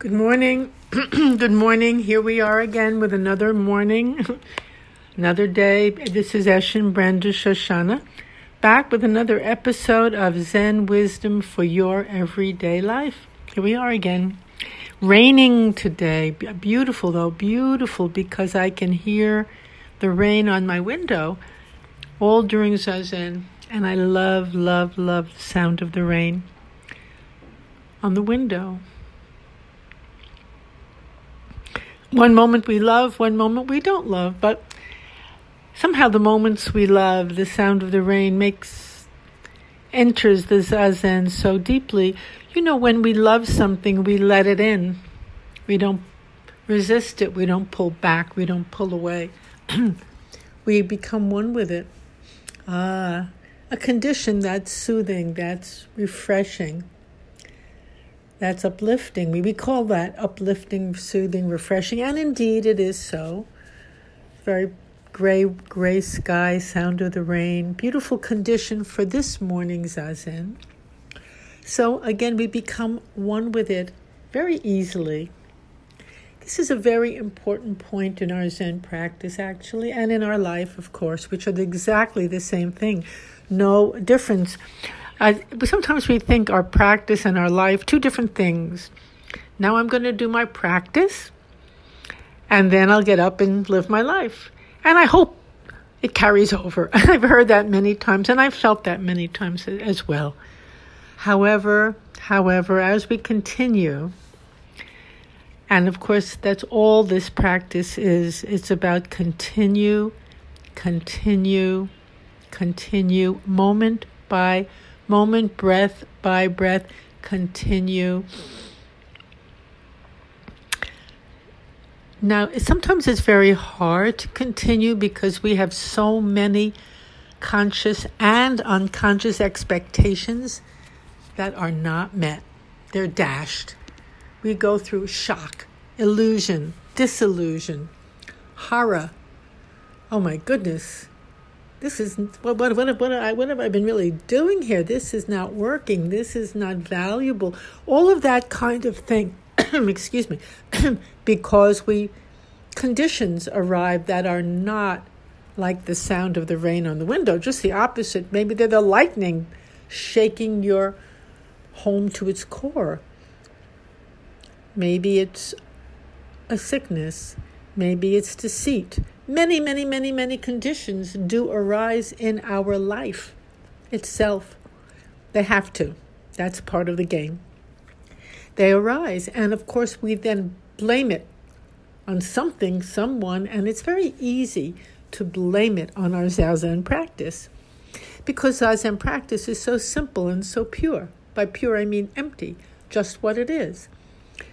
Good morning. Good morning. Here we are again with another morning, another day. This is Eshin Brenda Shoshanna, back with another episode of Zen Wisdom for Your Everyday Life. Here we are again. Raining today. Beautiful, though. Beautiful because I can hear the rain on my window all during Zazen. And I love, love, love the sound of the rain on the window. One moment we love, one moment we don't love, but somehow the moments we love, the sound of the rain makes enters the zazen so deeply. You know, when we love something, we let it in. We don't resist it. We don't pull back. We don't pull away. we become one with it. Ah, a condition that's soothing, that's refreshing. That's uplifting. We, call that uplifting, soothing, refreshing, and indeed it is so. Very gray, gray sky, sound of the rain, beautiful condition for this morning's zazen. So again, we become one with it very easily. This is a very important point in our Zen practice, actually, and in our life, of course, which are exactly the same thing. No difference. Uh, sometimes we think our practice and our life two different things. Now I'm going to do my practice, and then I'll get up and live my life. And I hope it carries over. I've heard that many times, and I've felt that many times as well. However, however, as we continue, and of course, that's all this practice is. It's about continue, continue, continue, moment by moment, breath by breath, continue. Now, sometimes it's very hard to continue because we have so many conscious and unconscious expectations that are not met. They're dashed. We go through shock, illusion, disillusion, horror. Oh my goodness, this is what what what what, I, what have I been really doing here? This is not working. This is not valuable. All of that kind of thing. excuse me, because we conditions arrive that are not like the sound of the rain on the window. Just the opposite. Maybe they're the lightning shaking your home to its core. Maybe it's a sickness. Maybe it's deceit many, many, many, many conditions do arise in our life itself. They have to. That's part of the game. They arise, and of course, we then blame it on something, someone, and it's very easy to blame it on our Zazen practice because Zazen practice is so simple and so pure. By pure, I mean empty, just what it is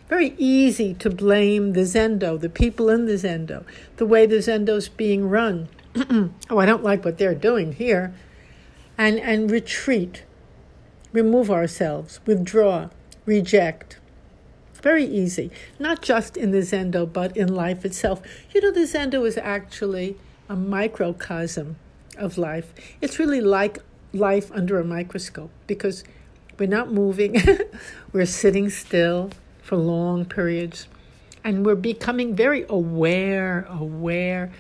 very easy to blame the Zendo, the people in the Zendo, the way the Zendo's being run. oh, I don't like what they're doing here. And, and retreat, remove ourselves, withdraw, reject. Very easy, not just in the Zendo, but in life itself. You know, the Zendo is actually a microcosm of life. It's really like life under a microscope because we're not moving, we're sitting still, for long periods. And we're becoming very aware, aware,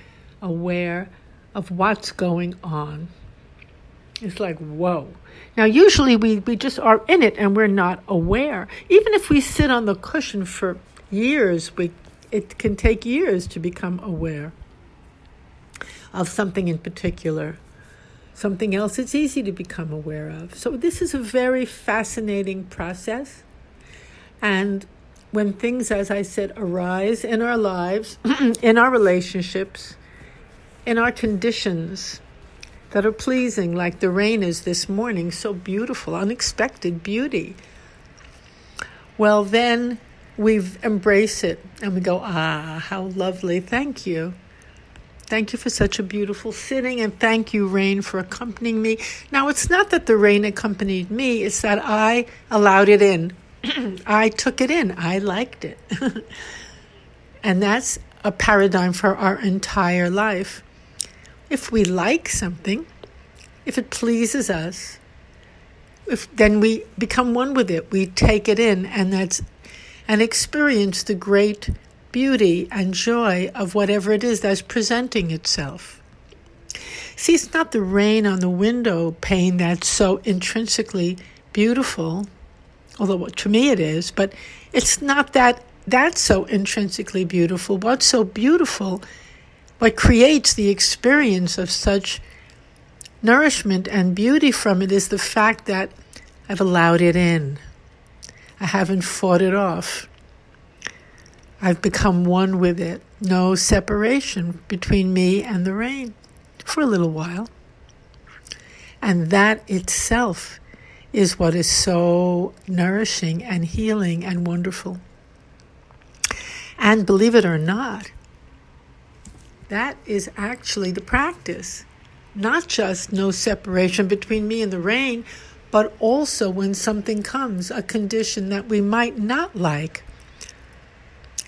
aware of what's going on. It's like, whoa. Now, usually we, we just are in it and we're not aware. Even if we sit on the cushion for years, we, it can take years to become aware of something in particular. Something else it's easy to become aware of. So, this is a very fascinating process. And when things, as I said, arise in our lives, in our relationships, in our conditions that are pleasing, like the rain is this morning, so beautiful, unexpected beauty, well, then we embrace it and we go, ah, how lovely, thank you. Thank you for such a beautiful sitting, and thank you, rain, for accompanying me. Now, it's not that the rain accompanied me, it's that I allowed it in. I took it in. I liked it. and that's a paradigm for our entire life. If we like something, if it pleases us, if then we become one with it. We take it in and that's and experience the great beauty and joy of whatever it is that's presenting itself. See, it's not the rain on the window pane that's so intrinsically beautiful, although to me it is, but it's not that that's so intrinsically beautiful. What's so beautiful, what creates the experience of such nourishment and beauty from it is the fact that I've allowed it in. I haven't fought it off. I've become one with it. No separation between me and the rain for a little while. And that itself is what is so nourishing and healing and wonderful. And believe it or not, that is actually the practice. Not just no separation between me and the rain, but also when something comes, a condition that we might not like,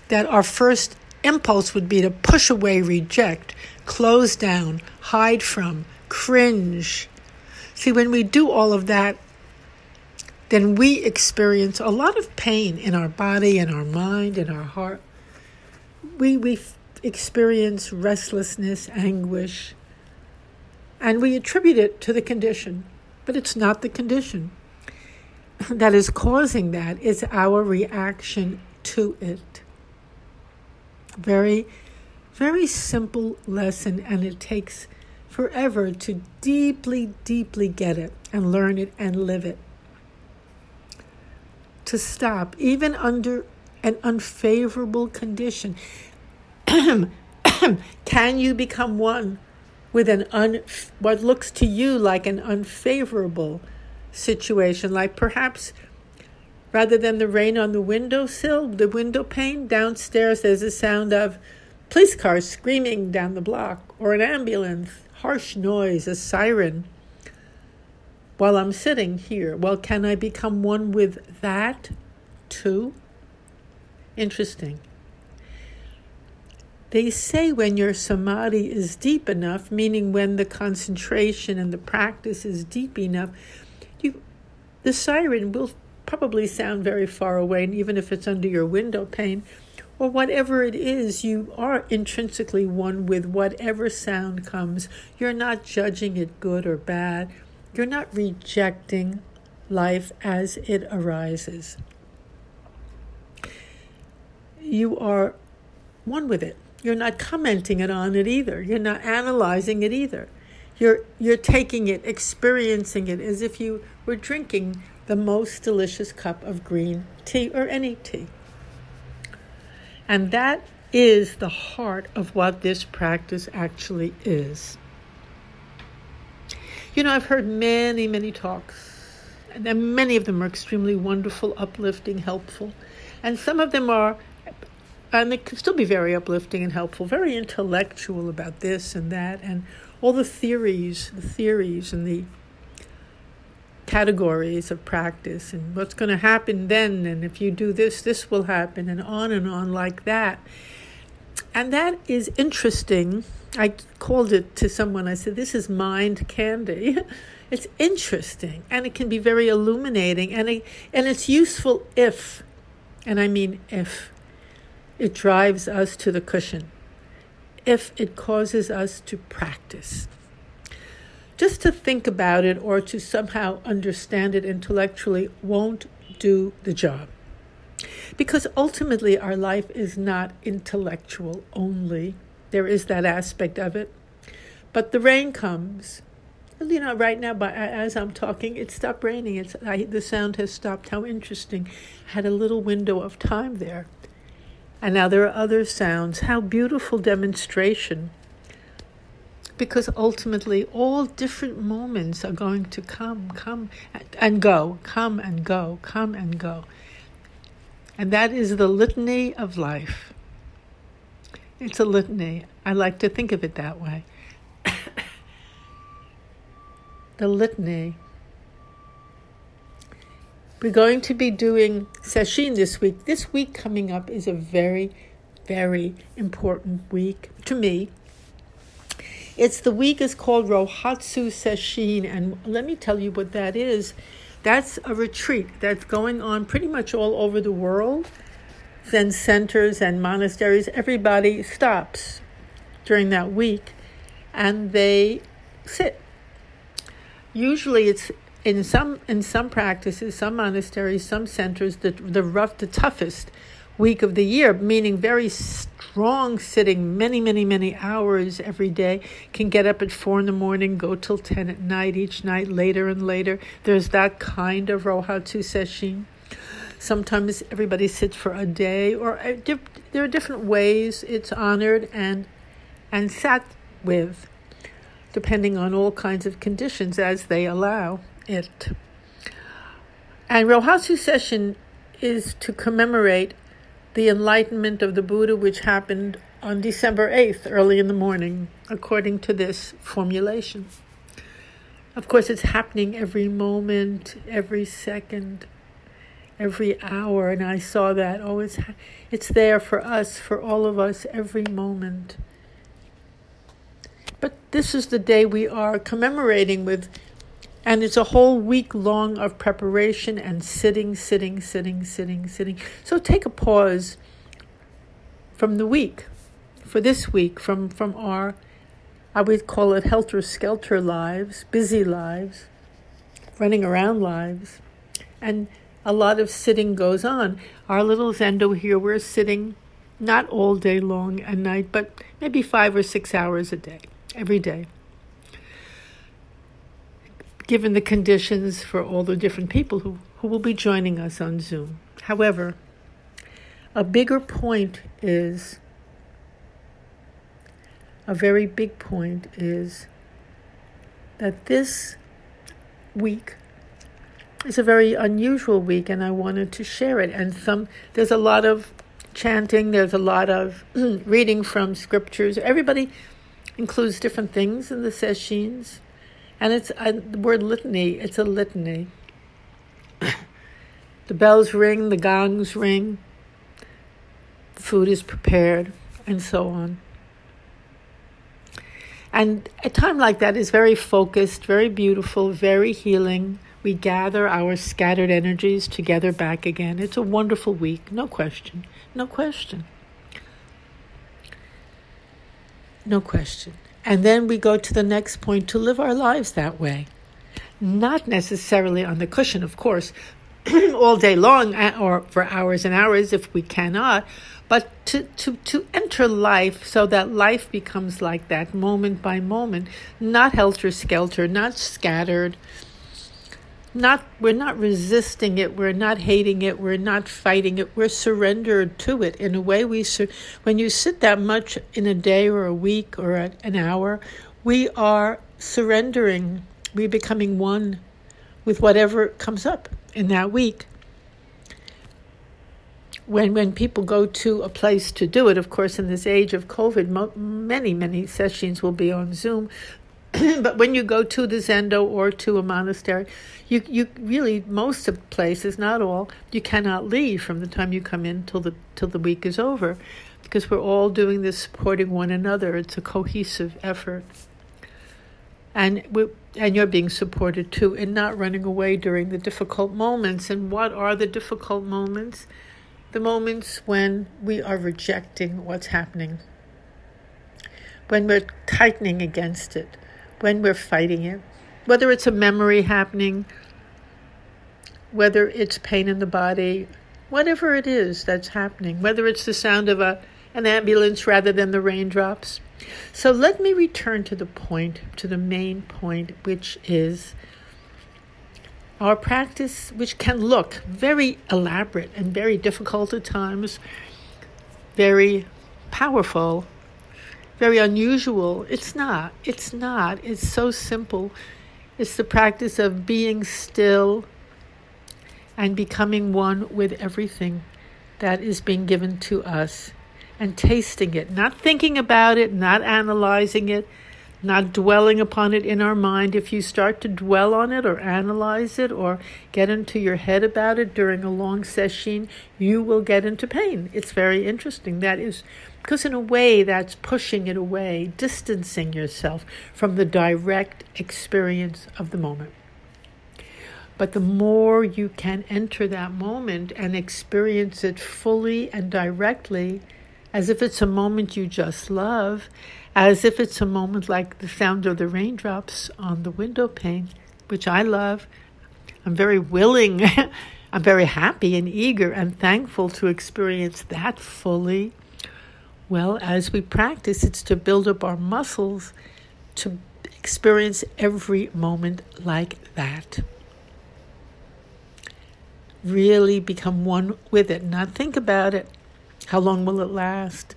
that our first impulse would be to push away, reject, close down, hide from, cringe. See, when we do all of that, then we experience a lot of pain in our body, in our mind, in our heart. We, we experience restlessness, anguish, and we attribute it to the condition, but it's not the condition that is causing that, it's our reaction to it. Very, very simple lesson, and it takes forever to deeply, deeply get it and learn it and live it. To stop, even under an unfavorable condition. Can you become one with an un, what looks to you like an unfavorable situation, like perhaps rather than the rain on the windowsill, the window pane downstairs, there's a sound of police cars screaming down the block, or an ambulance, harsh noise, a siren. While I'm sitting here, well, can I become one with that too? Interesting. They say when your samadhi is deep enough, meaning when the concentration and the practice is deep enough, you, the siren will probably sound very far away, and even if it's under your window pane, or whatever it is, you are intrinsically one with whatever sound comes. You're not judging it good or bad. You're not rejecting life as it arises. You are one with it. You're not commenting it on it either. You're not analyzing it either. You're you're taking it, experiencing it as if you were drinking the most delicious cup of green tea or any tea. And that is the heart of what this practice actually is. You know, I've heard many, many talks, and many of them are extremely wonderful, uplifting, helpful. And some of them are and they can still be very uplifting and helpful, very intellectual about this and that, and all the theories, the theories and the categories of practice, and what's going to happen then, and if you do this, this will happen, and on and on like that. And that is interesting. I called it to someone, I said, This is mind candy. it's interesting, and it can be very illuminating, and, it, and it's useful if, and I mean if, it drives us to the cushion if it causes us to practice. Just to think about it or to somehow understand it intellectually won't do the job. Because ultimately, our life is not intellectual only. There is that aspect of it. But the rain comes. You know, right now, but as I'm talking, it stopped raining. It's I, the sound has stopped. How interesting! I had a little window of time there and now there are other sounds. How beautiful demonstration. Because ultimately, all different moments are going to come, come and go, come and go, come and go. And that is the litany of life. It's a litany. I like to think of it that way. the litany we're going to be doing sesshin this week. This week coming up is a very, very important week to me. It's the week is called Rohatsu Sesshin, and let me tell you what that is. That's a retreat that's going on pretty much all over the world. Zen centers and monasteries, everybody stops during that week and they sit. Usually it's in some in some practices, some monasteries, some centers, the the rough, the toughest week of the year, meaning very strong sitting, many, many, many hours every day. Can get up at four in the morning, go till ten at night each night, later and later. There's that kind of rohatsu sesshin. Sometimes everybody sits for a day, or uh, there are different ways it's honored and and sat with, depending on all kinds of conditions as they allow it. And Rohatsu sesshin is to commemorate the enlightenment of the Buddha, which happened on December 8th, early in the morning, according to this formulation. Of course, it's happening every moment, every second every hour, and I saw that. Oh, it's, it's there for us, for all of us, every moment. But this is the day we are commemorating with, and it's a whole week long of preparation and sitting, sitting, sitting, sitting, sitting. So take a pause from the week, for this week, from, from our, I would call it helter skelter lives, busy lives, running around lives, and a lot of sitting goes on. Our little Zendo here, we're sitting not all day long at night, but maybe five or six hours a day, every day. Given the conditions for all the different people who, who will be joining us on Zoom. However, a bigger point is, a very big point is that this week it's a very unusual week, and I wanted to share it. And some there's a lot of chanting. There's a lot of reading from scriptures. Everybody includes different things in the sessions, and it's a, the word litany. It's a litany. the bells ring, the gongs ring, food is prepared, and so on. And a time like that is very focused, very beautiful, very healing we gather our scattered energies together back again. It's a wonderful week, no question. No question. No question. And then we go to the next point to live our lives that way. Not necessarily on the cushion, of course, all day long uh, or for hours and hours if we cannot, but to, to, to enter life so that life becomes like that moment by moment, not helter skelter, not scattered, not we're not resisting it we're not hating it we're not fighting it we're surrendered to it in a way. We sur- when you sit that much in a day or a week or a, an hour we are surrendering we're becoming one with whatever comes up in that week. When when people go to a place to do it of course in this age of covid mo- many many sessions will be on zoom but when you go to the zendo or to a monastery, you you really most of places, not all, you cannot leave from the time you come in till the till the week is over, because we're all doing this supporting one another. It's a cohesive effort, and we and you're being supported too, and not running away during the difficult moments. And what are the difficult moments? The moments when we are rejecting what's happening, when we're tightening against it when we're fighting it, whether it's a memory happening, whether it's pain in the body, whatever it is that's happening, whether it's the sound of a, an ambulance rather than the raindrops. So let me return to the point, to the main point, which is our practice, which can look very elaborate and very difficult at times, very powerful very unusual. It's not. It's not. It's so simple. It's the practice of being still and becoming one with everything that is being given to us and tasting it, not thinking about it, not analyzing it, not dwelling upon it in our mind. If you start to dwell on it or analyze it or get into your head about it during a long session, you will get into pain. It's very interesting. That is because, in a way, that's pushing it away, distancing yourself from the direct experience of the moment. But the more you can enter that moment and experience it fully and directly, as if it's a moment you just love, as if it's a moment like the sound of the raindrops on the window pane, which I love. I'm very willing, I'm very happy and eager and thankful to experience that fully. Well, as we practice, it's to build up our muscles to experience every moment like that really become one with it, not think about it. How long will it last?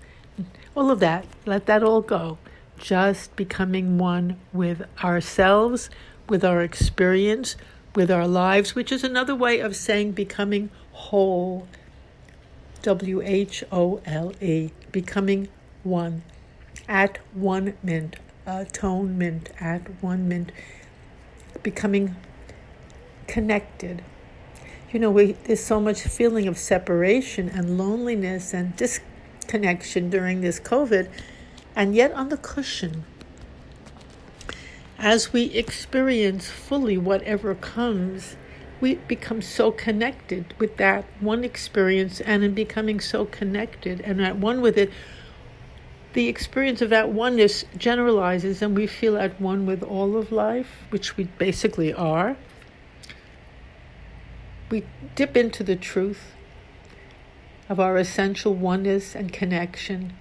All of that. Let that all go. Just becoming one with ourselves, with our experience, with our lives, which is another way of saying becoming whole. W H O L E. Becoming one. At one mint. Atonement at one mint. Becoming connected you know, we, there's so much feeling of separation and loneliness and disconnection during this COVID, and yet on the cushion, as we experience fully whatever comes, we become so connected with that one experience, and in becoming so connected and at one with it, the experience of that oneness generalizes, and we feel at one with all of life, which we basically are we dip into the truth of our essential oneness and connection.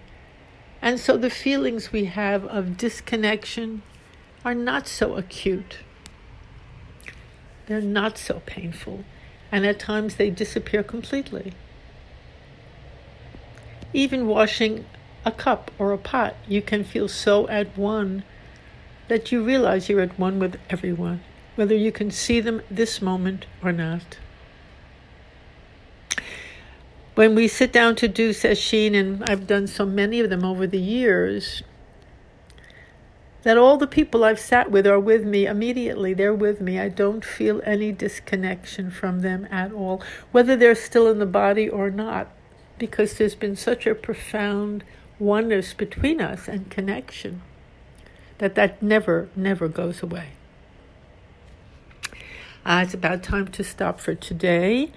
And so the feelings we have of disconnection are not so acute. They're not so painful. And at times they disappear completely. Even washing a cup or a pot, you can feel so at one that you realize you're at one with everyone, whether you can see them this moment or not when we sit down to do sesshin, and I've done so many of them over the years, that all the people I've sat with are with me immediately. They're with me. I don't feel any disconnection from them at all, whether they're still in the body or not, because there's been such a profound oneness between us and connection that that never, never goes away. Uh, it's about time to stop for today.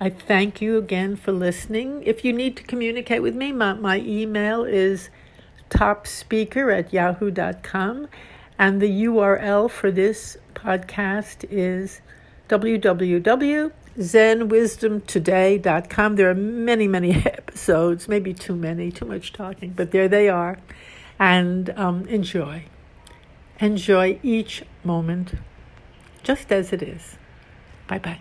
I thank you again for listening. If you need to communicate with me, my, my email is topspeaker at yahoo.com, and the URL for this podcast is www.zenwisdomtoday.com. There are many, many episodes, maybe too many, too much talking, but there they are. And um, enjoy. Enjoy each moment just as it is. Bye bye.